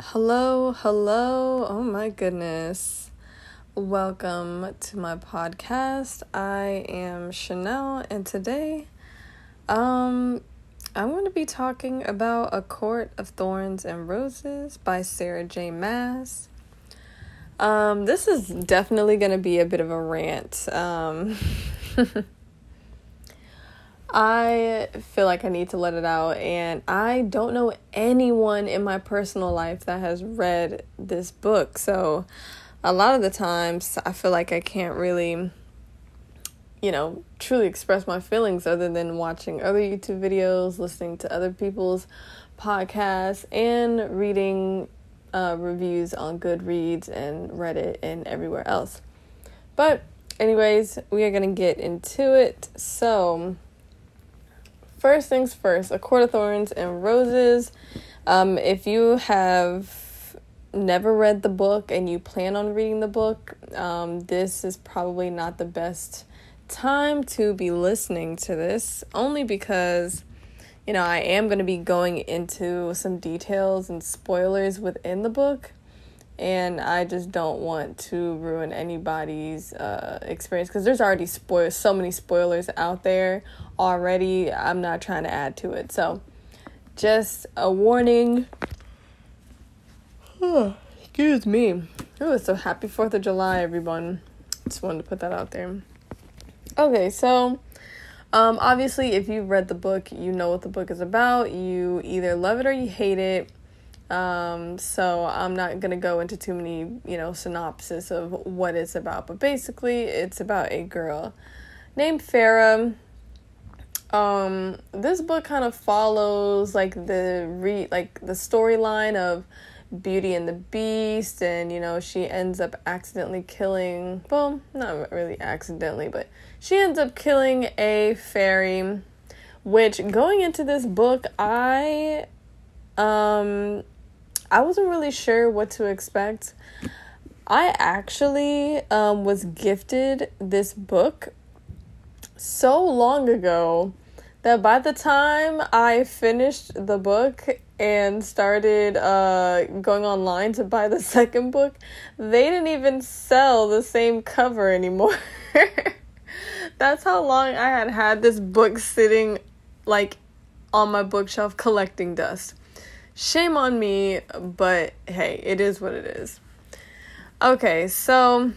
Hello, hello. Oh my goodness. Welcome to my podcast. I am Chanel and today um I'm going to be talking about A Court of Thorns and Roses by Sarah J Maas. Um this is definitely going to be a bit of a rant. Um I feel like I need to let it out, and I don't know anyone in my personal life that has read this book. So, a lot of the times, I feel like I can't really, you know, truly express my feelings other than watching other YouTube videos, listening to other people's podcasts, and reading uh, reviews on Goodreads and Reddit and everywhere else. But, anyways, we are going to get into it. So, first things first, A Court of Thorns and Roses. Um, if you have never read the book and you plan on reading the book, um, this is probably not the best time to be listening to this, only because, you know, I am going to be going into some details and spoilers within the book. And I just don't want to ruin anybody's uh, experience because there's already spoil so many spoilers out there already. I'm not trying to add to it. So, just a warning. excuse me. Oh, so happy 4th of July, everyone. Just wanted to put that out there. Okay, so um, obviously, if you've read the book, you know what the book is about. You either love it or you hate it. Um, so I'm not gonna go into too many, you know, synopsis of what it's about, but basically, it's about a girl named Feyre. Um this book kind of follows like the re like the storyline of Beauty and the Beast and you know she ends up accidentally killing well not really accidentally but she ends up killing a fairy which going into this book I um I wasn't really sure what to expect. I actually um was gifted this book so long ago that by the time I finished the book and started uh, going online to buy the second book, they didn't even sell the same cover anymore. That's how long I had had this book sitting like on my bookshelf collecting dust. Shame on me, but hey, it is what it is. Okay, so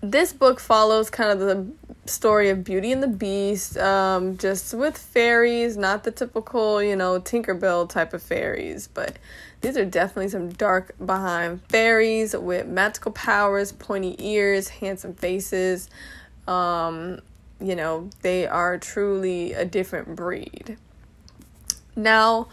this book follows kind of the story of Beauty and the Beast, um, just with fairies, not the typical, you know, Tinkerbell type of fairies, but these are definitely some dark behind fairies with magical powers, pointy ears, handsome faces. Um, you know, they are truly a different breed. Now,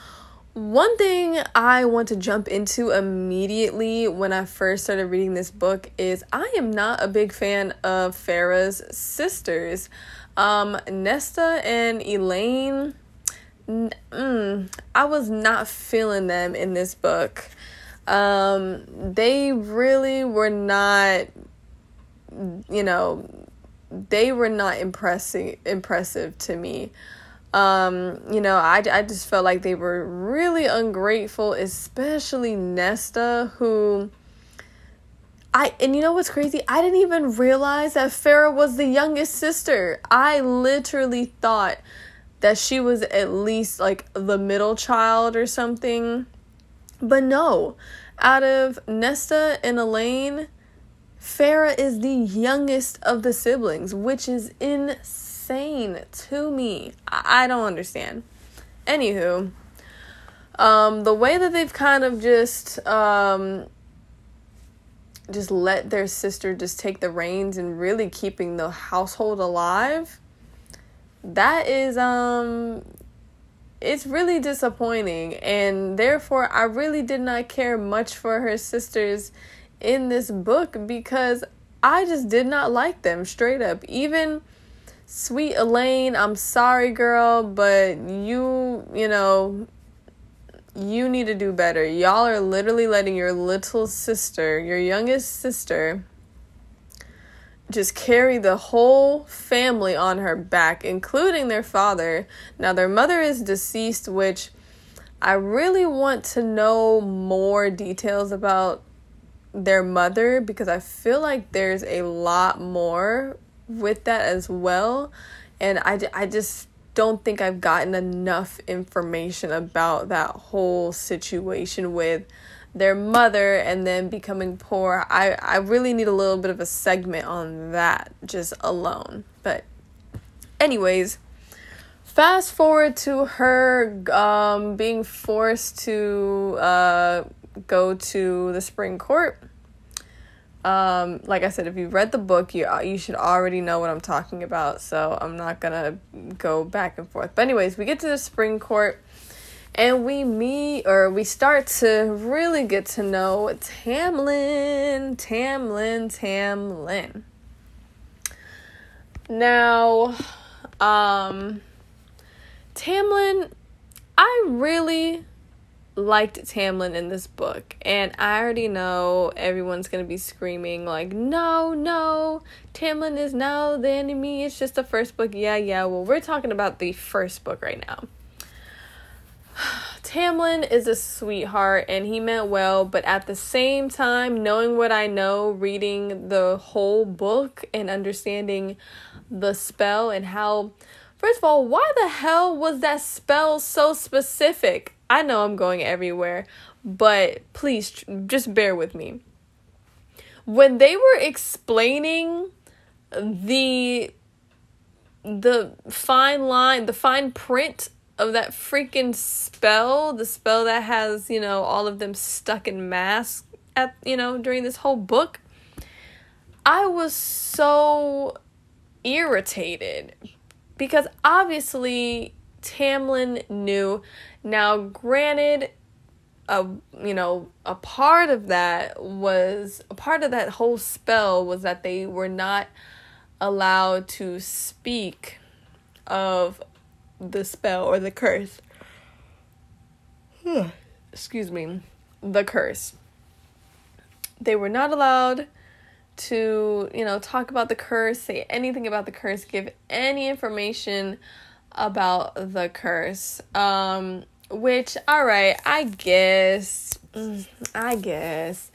one thing I want to jump into immediately when I first started reading this book is I am not a big fan of Feyre's sisters. Um, Nesta and Elain, mm, I was not feeling them in this book. Um, they really were not, you know, they were not impressing impressive to me. Um, you know, I, I just felt like they were really ungrateful, especially Nesta, who I and you know what's crazy? I didn't even realize that Feyre was the youngest sister. I literally thought that she was at least like the middle child or something. But no, out of Nesta and Elain, Feyre is the youngest of the siblings, which is insane insane to me. I, I don't understand. Anywho, um, the way that they've kind of just um, just let their sister just take the reins and really keeping the household alive that is um it's really disappointing and therefore I really did not care much for her sisters in this book because I just did not like them straight up even Sweet Elain, I'm sorry, girl, but you, you know, you need to do better. Y'all are literally letting your little sister, your youngest sister, just carry the whole family on her back, including their father. Now, their mother is deceased, which I really want to know more details about their mother because I feel like there's a lot more with that as well. And I, I just don't think I've gotten enough information about that whole situation with their mother and then becoming poor. I, I really need a little bit of a segment on that just alone. But, anyways, fast forward to her um, being forced to uh, go to the spring court. Um, like I said, if you've read the book, you you should already know what I'm talking about. So I'm not gonna go back and forth. But anyways, we get to the spring court, and we meet or we start to really get to know Tamlin, Tamlin, Tamlin. Now, um, Tamlin, I really liked Tamlin in this book, and I already know everyone's gonna be screaming, like, no, no, Tamlin is now the enemy, it's just the first book. Yeah, yeah, well, we're talking about the first book right now. Tamlin is a sweetheart and he meant well, but at the same time, knowing what I know, reading the whole book and understanding the spell and how First of all, why the hell was that spell so specific? I know I'm going everywhere, but please just bear with me. When they were explaining the the fine line, the fine print of that freaking spell, the spell that has, you know, all of them stuck in masks at, you know, during this whole book, I was so irritated because obviously Tamlin knew. Now, granted, a you know a part of that was a part of that whole spell was that they were not allowed to speak of the spell or the curse. Excuse me, the curse. They were not allowed to, you know, talk about the curse, say anything about the curse, give any information about the curse. Um which all right, I guess mm, I guess.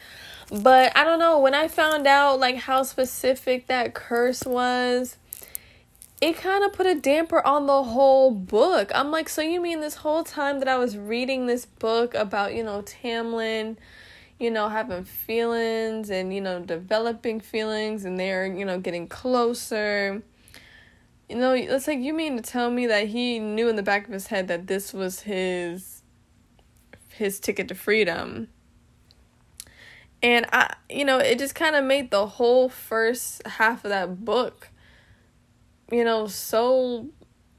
But I don't know, when I found out like how specific that curse was, it kind of put a damper on the whole book. I'm like, so you mean this whole time that I was reading this book about, you know, Tamlin you know, having feelings and, you know, developing feelings and they're, you know, getting closer. You know, it's like you mean to tell me that he knew in the back of his head that this was his his ticket to freedom. And I you know, it just kind of made the whole first half of that book you know, so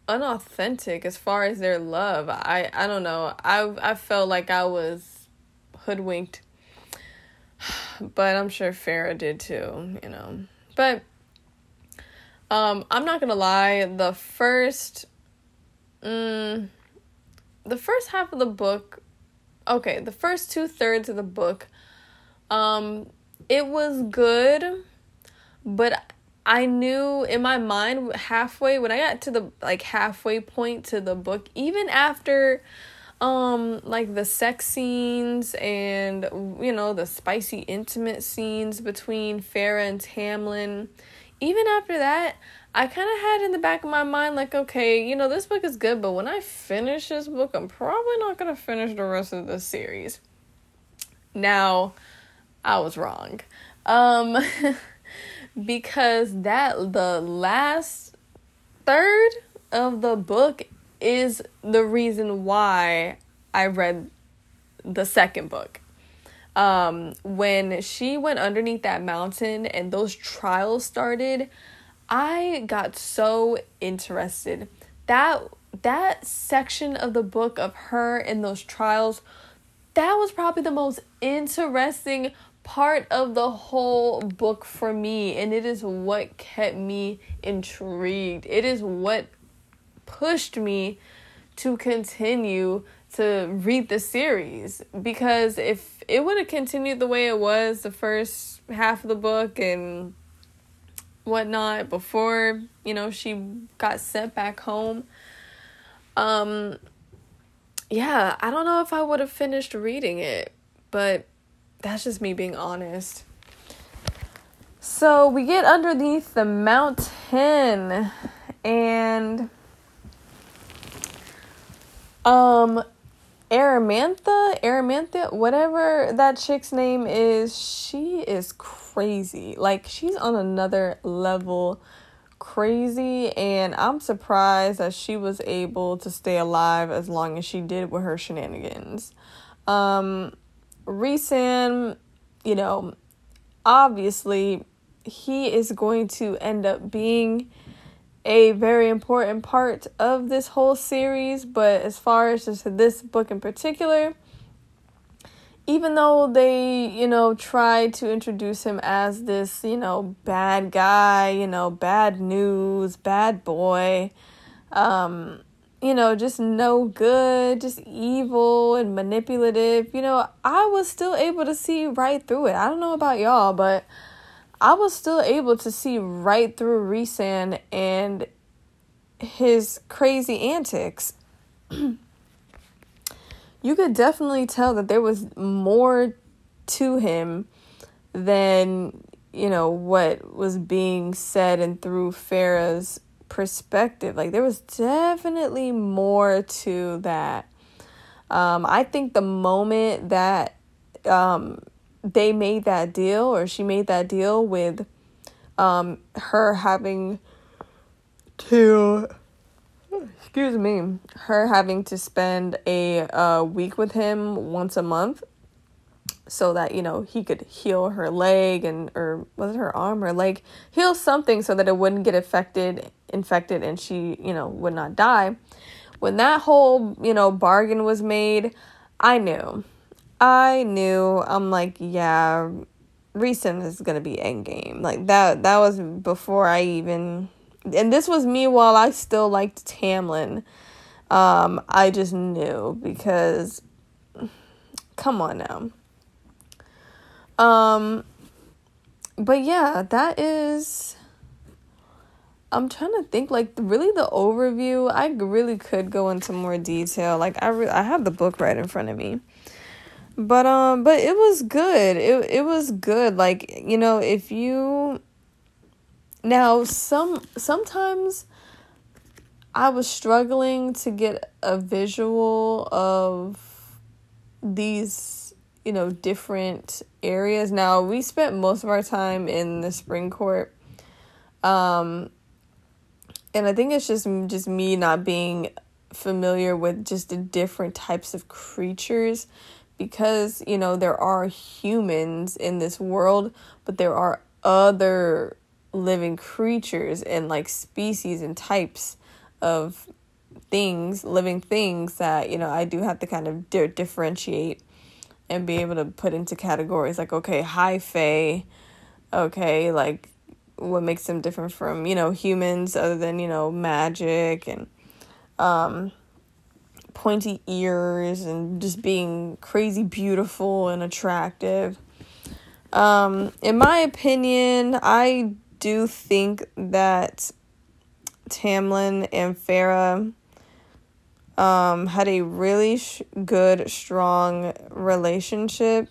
unauthentic as far as their love. I I don't know. I I felt like I was hoodwinked but I'm sure Feyre did too, you know. But um I'm not to lie, the first mm, the first half of the book okay, the first two thirds of the book um it was good, but I knew in my mind halfway when I got to the like halfway point to the book, even after um like the sex scenes and you know the spicy intimate scenes between Feyre and Tamlin even after that I kind of had in the back of my mind like okay you know this book is good but when I finish this book I'm probably not going to finish the rest of the series now I was wrong um because that the last third of the book is the reason why I read the second book. Um, when she went underneath that mountain and those trials started, I got so interested. That that section of the book of her and those trials, that was probably the most interesting part of the whole book for me and it is what kept me intrigued. It is what pushed me to continue to read the series because if it would have continued the way it was the first half of the book and whatnot before you know she got sent back home um yeah, I don't know if I would have finished reading it, but that's just me being honest. So we get underneath the mountain and um Aramantha, Aramantha, whatever that chick's name is, she is crazy. Like she's on another level crazy and I'm surprised that she was able to stay alive as long as she did with her shenanigans. Um you know, obviously he is going to end up being a very important part of this whole series, but as far as just this book in particular, even though they, you know, tried to introduce him as this, you know, bad guy, you know, bad news, bad boy, um, you know, just no good, just evil and manipulative, you know, I was still able to see right through it. I don't know about y'all, but I was still able to see right through Rhysand and his crazy antics. you could definitely tell that there was more to him than you know what was being said and through Feyre's perspective. Like there was definitely more to that. Um, I think the moment that um, they made that deal or she made that deal with um, her having to excuse me, her having to spend a uh, week with him once a month so that you know he could heal her leg and or was it her arm or leg? Heal something so that it wouldn't get affected infected and she you know would not die. When that whole you know bargain was made i knew i knew i'm like yeah Rhysand is gonna be endgame like that that was before i even and this was me while I still liked Tamlin. Um, I just knew because come on now. Um but yeah, that is I'm trying to think like really the overview. I really could go into more detail. Like I re- I have the book right in front of me. But um but it was good. It it was good. Like, you know, if you now, some sometimes I was struggling to get a visual of these, you know, different areas. Now, we spent most of our time in the spring court. Um and I think it's just just me not being familiar with just the different types of creatures because, you know, there are humans in this world, but there are other living creatures and like species and types of things, living things that, you know, I do have to kind of di- differentiate and be able to put into categories like, okay, high fae, okay, like what makes them different from, you know, humans other than, you know, magic and um pointy ears and just being crazy beautiful and attractive. Um, in my opinion, I do think that Tamlin and Feyre um, had a really sh- good, strong relationship.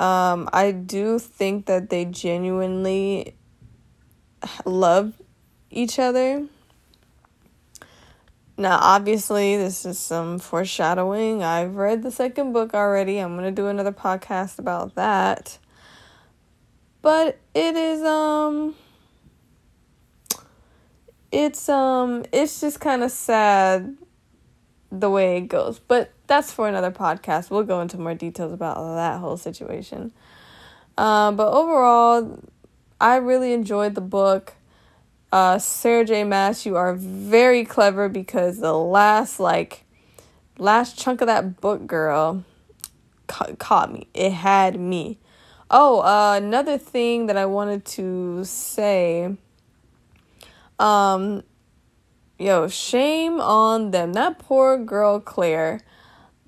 Um, I do think that they genuinely love each other. Now, obviously, this is some foreshadowing. I've read the second book already. I'm going to do another podcast about that. But it is um it's um it's just kind of sad the way it goes. But that's for another podcast. We'll go into more details about that whole situation. Um, but overall, I really enjoyed the book. Uh, Sarah J. Maas, you are very clever because the last like last chunk of that book, girl, ca- caught me. It had me. Oh, uh, another thing that I wanted to say. Um, yo, shame on them. That poor girl, Clare.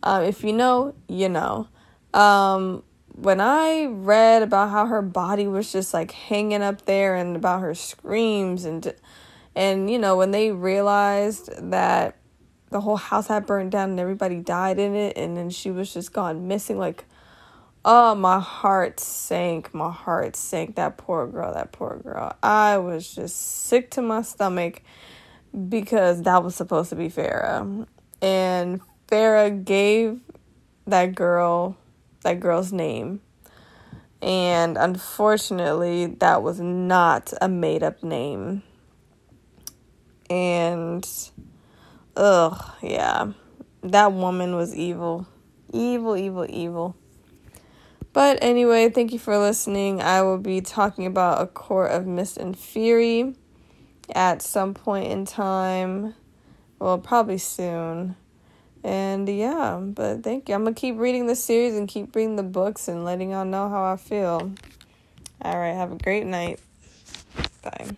Um, if you know, you know. Um, when I read about how her body was just like hanging up there and about her screams and and you know when they realized that the whole house had burned down and everybody died in it and then she was just gone missing like oh my heart sank my heart sank that poor girl that poor girl. I was just sick to my stomach because that was supposed to be Feyre. And Feyre gave that girl that girl's name and unfortunately that was not a made up name and ugh, yeah. That woman was evil. Evil, evil, evil. But anyway, thank you for listening. I will be talking about A Court of Mist and Fury at some point in time. Well, probably soon. And yeah, but thank you. I'm going to keep reading the series and keep reading the books and letting y'all know how I feel. All right, have a great night. Bye.